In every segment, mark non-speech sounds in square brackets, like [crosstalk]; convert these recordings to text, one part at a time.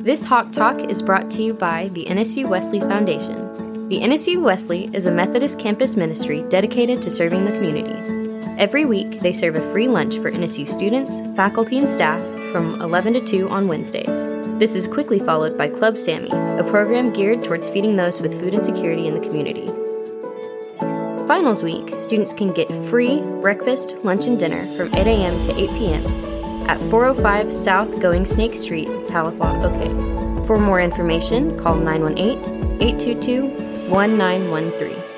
This Hawk Talk is brought to you by the NSU Wesley Foundation. The NSU Wesley is a Methodist campus ministry dedicated to serving the community. Every week, they serve a free lunch for NSU students, faculty, and staff from 11 to 2 on Wednesdays. This is quickly followed by Club Sammy, a program geared towards feeding those with food insecurity in the community. Finals week, students can get free breakfast, lunch, and dinner from 8 a.m. to 8 p.m. at 405 South Going Snake Street, Tahlequah, OK. For more information, call 918 822 1913.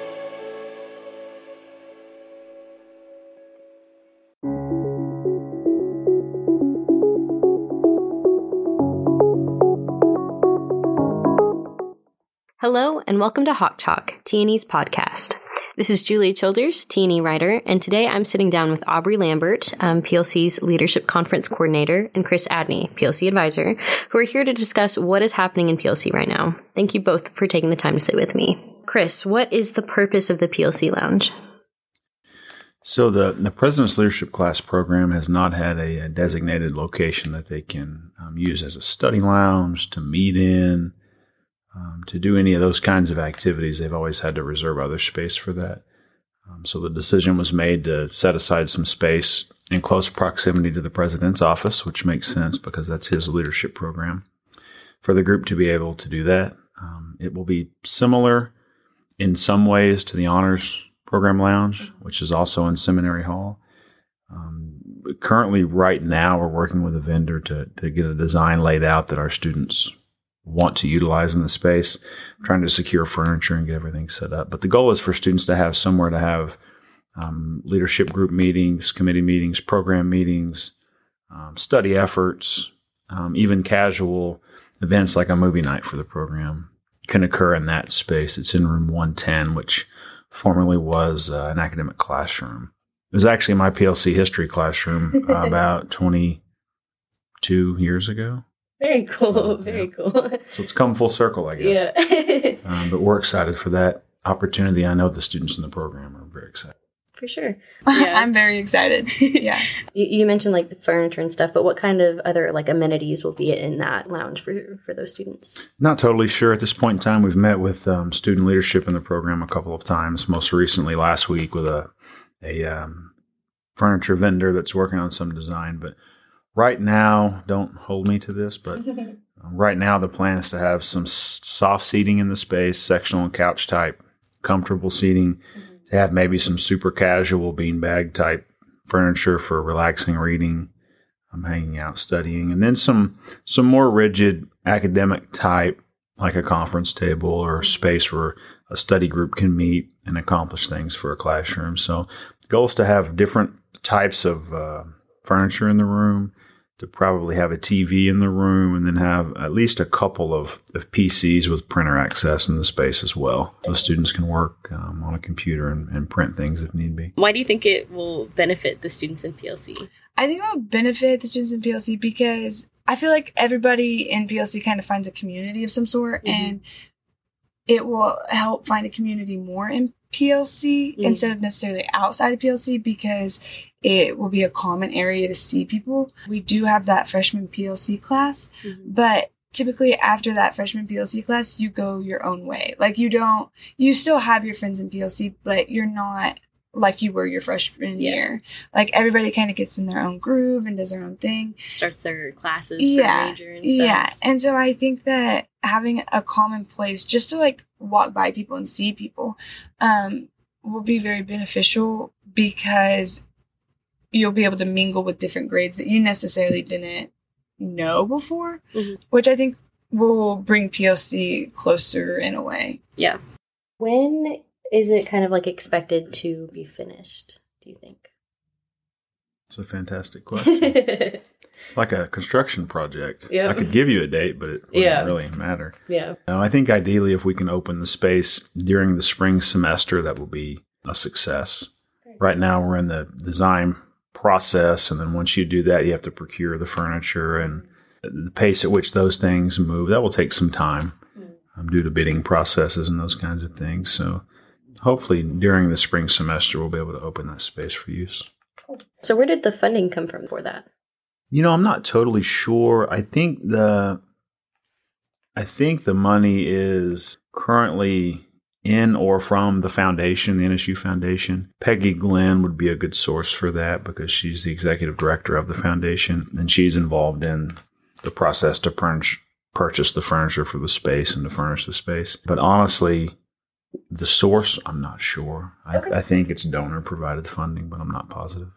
Hello, and welcome to Hawk Talk, TNE's podcast. This is Julia Childers, TNE writer, and today I'm sitting down with Aubreigh Lambert, um, PLC's Leadership Conference Coordinator, and Chris Adney, PLC Advisor, who are here to discuss what is happening in PLC right now. Thank you both for taking the time to sit with me. Chris, what is the purpose of the PLC Lounge? So the the President's Leadership Class program has not had a, a designated location that they can um, use as a study lounge to meet in, um, to do any of those kinds of activities. They've always had to reserve other space for that. Um, so the decision was made to set aside some space in close proximity to the president's office, which makes sense because that's his leadership program, for the group to be able to do that. Um, it will be similar in some ways to the honors program lounge, which is also in Seminary Hall. Um, currently, right now, we're working with a vendor to, to get a design laid out that our students want to utilize in the space, trying to secure furniture and get everything set up. But the goal is for students to have somewhere to have um, leadership group meetings, committee meetings, program meetings, um, study efforts, um, even casual events like a movie night for the program can occur in that space. It's in room 110, which formerly was uh, an academic classroom. It was actually my PLC history classroom [laughs] about 22 years ago. Very cool. So, very yeah. cool. So it's come full circle, I guess. Yeah. [laughs] um, but we're excited for that opportunity. I know the students in the program are very excited. For sure. [laughs] Yeah. I'm very excited. [laughs] yeah. You, you, mentioned like the furniture and stuff, but what kind of other like amenities will be in that lounge for, for those students? Not totally sure at this point in time. We've met with um, student leadership in the program a couple of times, most recently last week with a, a um, furniture vendor that's working on some design, but right now, don't hold me to this, but [laughs] right now the plan is to have some soft seating in the space, sectional and couch type, comfortable seating, mm-hmm. to have maybe some super casual beanbag type furniture for relaxing reading. I'm hanging out studying, and then some some more rigid academic type, like a conference table or a space where a study group can meet and accomplish things for a classroom. So the goal is to have different types of uh, furniture in the room, to probably have a TV in the room and then have at least a couple of, of PCs with printer access in the space as well. So students can work um, on a computer and, and print things if need be. Why do you think it will benefit the students in PLC? I think it will benefit the students in PLC because I feel like everybody in PLC kind of finds a community of some sort mm-hmm. and it will help find a community more in PLC mm-hmm. instead of necessarily outside of PLC because it will be a common area to see people. We do have that freshman PLC class, mm-hmm. but typically after that freshman PLC class, you go your own way. Like you don't, you still have your friends in PLC, but you're not like you were your freshman yeah. year. Like everybody kind of gets in their own groove and does their own thing. Starts their classes yeah. major and stuff. Yeah. And so I think that having a common place just to like walk by people and see people um, will be very beneficial because you'll be able to mingle with different grades that you necessarily didn't know before, mm-hmm. which I think will bring PLC closer in a way. Yeah. When is it kind of like expected to be finished, do you think? It's a fantastic question. [laughs] it's like a construction project. Yeah. I could give you a date, but it wouldn't yeah. really matter. Yeah. Now, I think ideally, if we can open the space during the spring semester, that will be a success. Right now, we're in the design process. And then once you do that, you have to procure the furniture and the pace at which those things move. That will take some time um, due to bidding processes and those kinds of things. So hopefully during the spring semester, we'll be able to open that space for use. So where did the funding come from for that? You know, I'm not totally sure. I think the I think the money is currently in or from the foundation, the NSU Foundation. Peggy Glenn would be a good source for that because she's the executive director of the foundation and she's involved in the process to purchase purchase the furniture for the space and to furnish the space. But honestly, the source, I'm not sure. I, Okay. I think it's donor provided funding, but I'm not positive.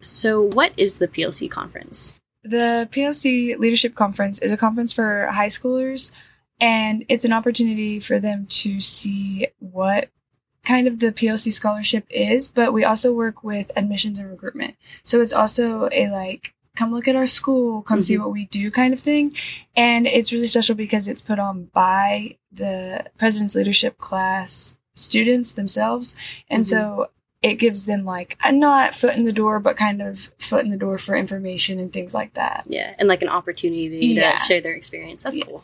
So, what is the PLC conference? The PLC Leadership Conference is a conference for high schoolers, and it's an opportunity for them to see what kind of the PLC scholarship is, but we also work with admissions and recruitment. So it's also a like, come look at our school, come see Mhm. what we do kind of thing. And it's really special because it's put on by the President's Leadership class students themselves. And Mhm. so it gives them like a not foot in the door, but kind of foot in the door for information and things like that. Yeah, and like an opportunity Yeah. to share their experience. That's cool.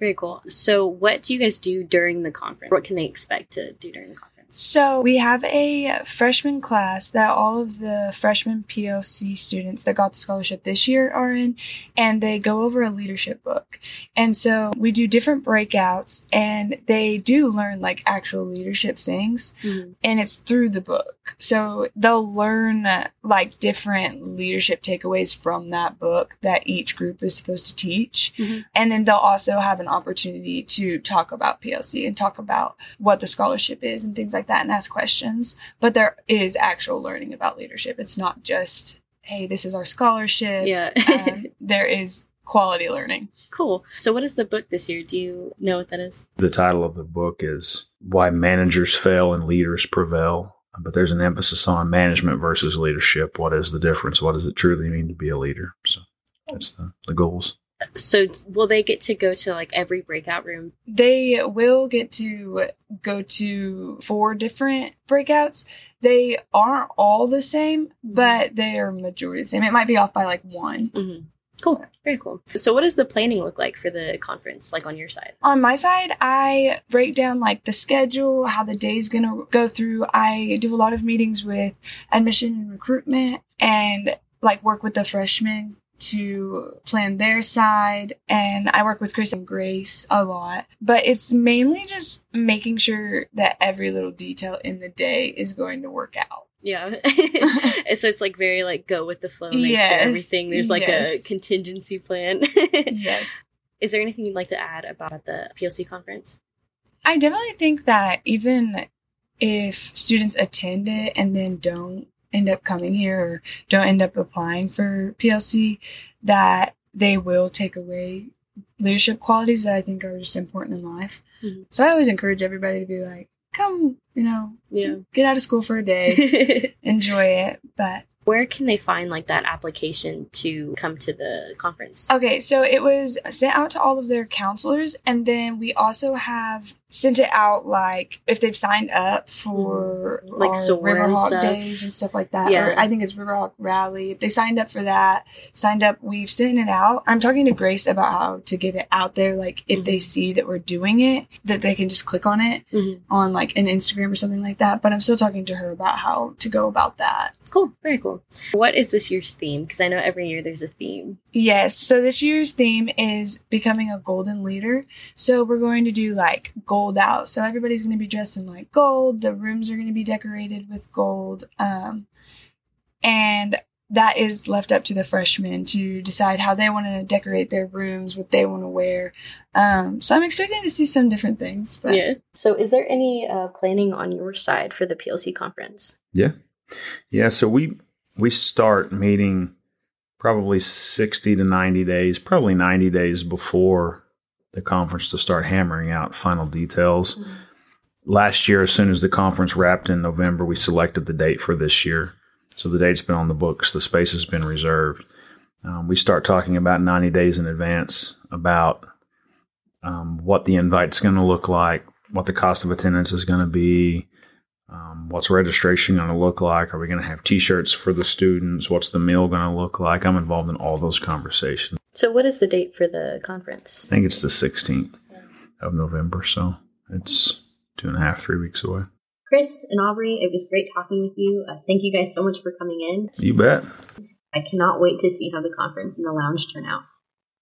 Very cool. So, what do you guys do during the conference? What can they expect to do during the conference? So we have a freshman class that all of the freshman PLC students that got the scholarship this year are in, and they go over a leadership book. And so we do different breakouts, and they do learn like actual leadership things, Mhm. and it's through the book. So they'll learn like different leadership takeaways from that book that each group is supposed to teach. Mhm. And then they'll also have an opportunity to talk about PLC and talk about what the scholarship is and things like that and ask questions. But there is actual learning about leadership. It's not just, hey, this is our scholarship. Yeah. um, [laughs] there is quality learning. cool. So, what is the book this year? Do you know what that is? The title of the book is Why Managers Fail and Leaders Prevail. But there's an emphasis on management versus leadership. What is the difference? What does it truly mean to be a leader? So that's the, the goals. So, will they get to go to like every breakout room? They will get to go to four different breakouts. They aren't all the same, but they are majority the same. It might be off by like one. Mm-hmm. Cool. Very cool. So, what does the planning look like for the conference, like on your side? On my side, I break down like the schedule, how the day's gonna go through. I do a lot of meetings with admission and recruitment and like work with the freshmen to plan their side. And I work with Chris and Grace a lot. But it's mainly just making sure that every little detail in the day is going to work out. Yeah. [laughs] [laughs] So it's like very like go with the flow, make Yes, sure everything there's like a contingency plan. [laughs] yes. Is there anything you'd like to add about the PLC conference? I definitely think that even if students attend it and then don't end up coming here or don't end up applying for PLC, that they will take away leadership qualities that I think are just important in life. Mhm. So I always encourage everybody to be like, come, you know, Yeah. get out of school for a day, [laughs] enjoy it. But Where can they find like that application to come to the conference? Okay, so it was sent out to all of their counselors, and then we also have sent it out like if they've signed up for Mhm. Like our SOAR and Riverhawk days and stuff like that. Yeah. Or I think it's Riverhawk Rally. If they signed up for that, signed up, we've sent it out. I'm talking to Grace about how to get it out there. Like if they Mhm. see that we're doing it, that they can just click on it Mhm. on like an Instagram or something like that. But I'm still talking to her about how to go about that. Cool. Very cool. What is this year's theme? Because I know every year there's a theme. Yes. So this year's theme is becoming a golden leader. So we're going to do like gold out. So everybody's going to be dressed in like gold. The rooms are going to be decorated with gold. Um, and that is left up to the freshmen to decide how they want to decorate their rooms, what they want to wear. Um, so I'm expecting to see some different things. But yeah. So is there any uh, planning on your side for the PLC conference? Yeah. Yeah. So we we start meeting probably 60 to 90 days, probably 90 days before the conference to start hammering out final details. Last year, as soon as the conference wrapped in November, we selected the date for this year. So the date's been on the books, the space has been reserved. Um, we start talking about 90 days in advance about um, what the invite's going to look like, what the cost of attendance is going to be, um, what's registration going to look like? Are we going to have T-shirts for the students? What's the meal going to look like? I'm involved in all those conversations. So what is the date for the conference? I think it's the 16th of November, so it's two and a half, three weeks away. Chris and Aubreigh, it was great talking with you. Uh, thank you guys so much for coming in. You bet. I cannot wait to see how the conference and the lounge turn out.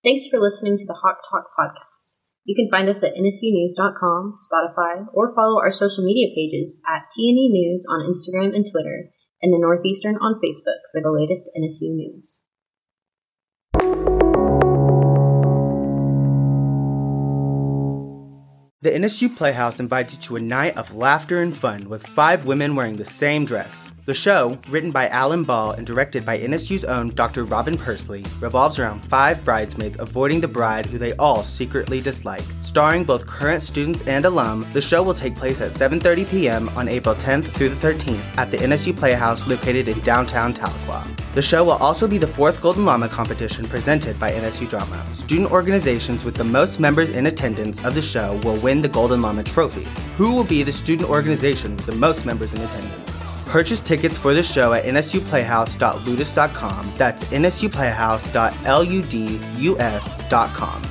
Thanks for listening to the Hawk Talk podcast. You can find us at nsunews.com, Spotify, or follow our social media pages at TNE News on Instagram and Twitter, and the Northeastern on Facebook for the latest NSU news. The NSU Playhouse invites you to a night of laughter and fun with five women wearing the same dress. The show, written by Alan Ball and directed by NSU's own Dr. Robin Persley, revolves around five bridesmaids avoiding the bride who they all secretly dislike. Starring both current students and alum, the show will take place at 7:30 p.m. on April 10th through the 13th at the NSU Playhouse located in downtown Tahlequah. The show will also be the fourth Golden Llama competition presented by NSU Drama. Student organizations with the most members in attendance of the show will win the Golden Llama trophy. Who will be the student organization with the most members in attendance? Purchase tickets for the show at nsuplayhouse.ludus.com. That's nsuplayhouse.ludus.com.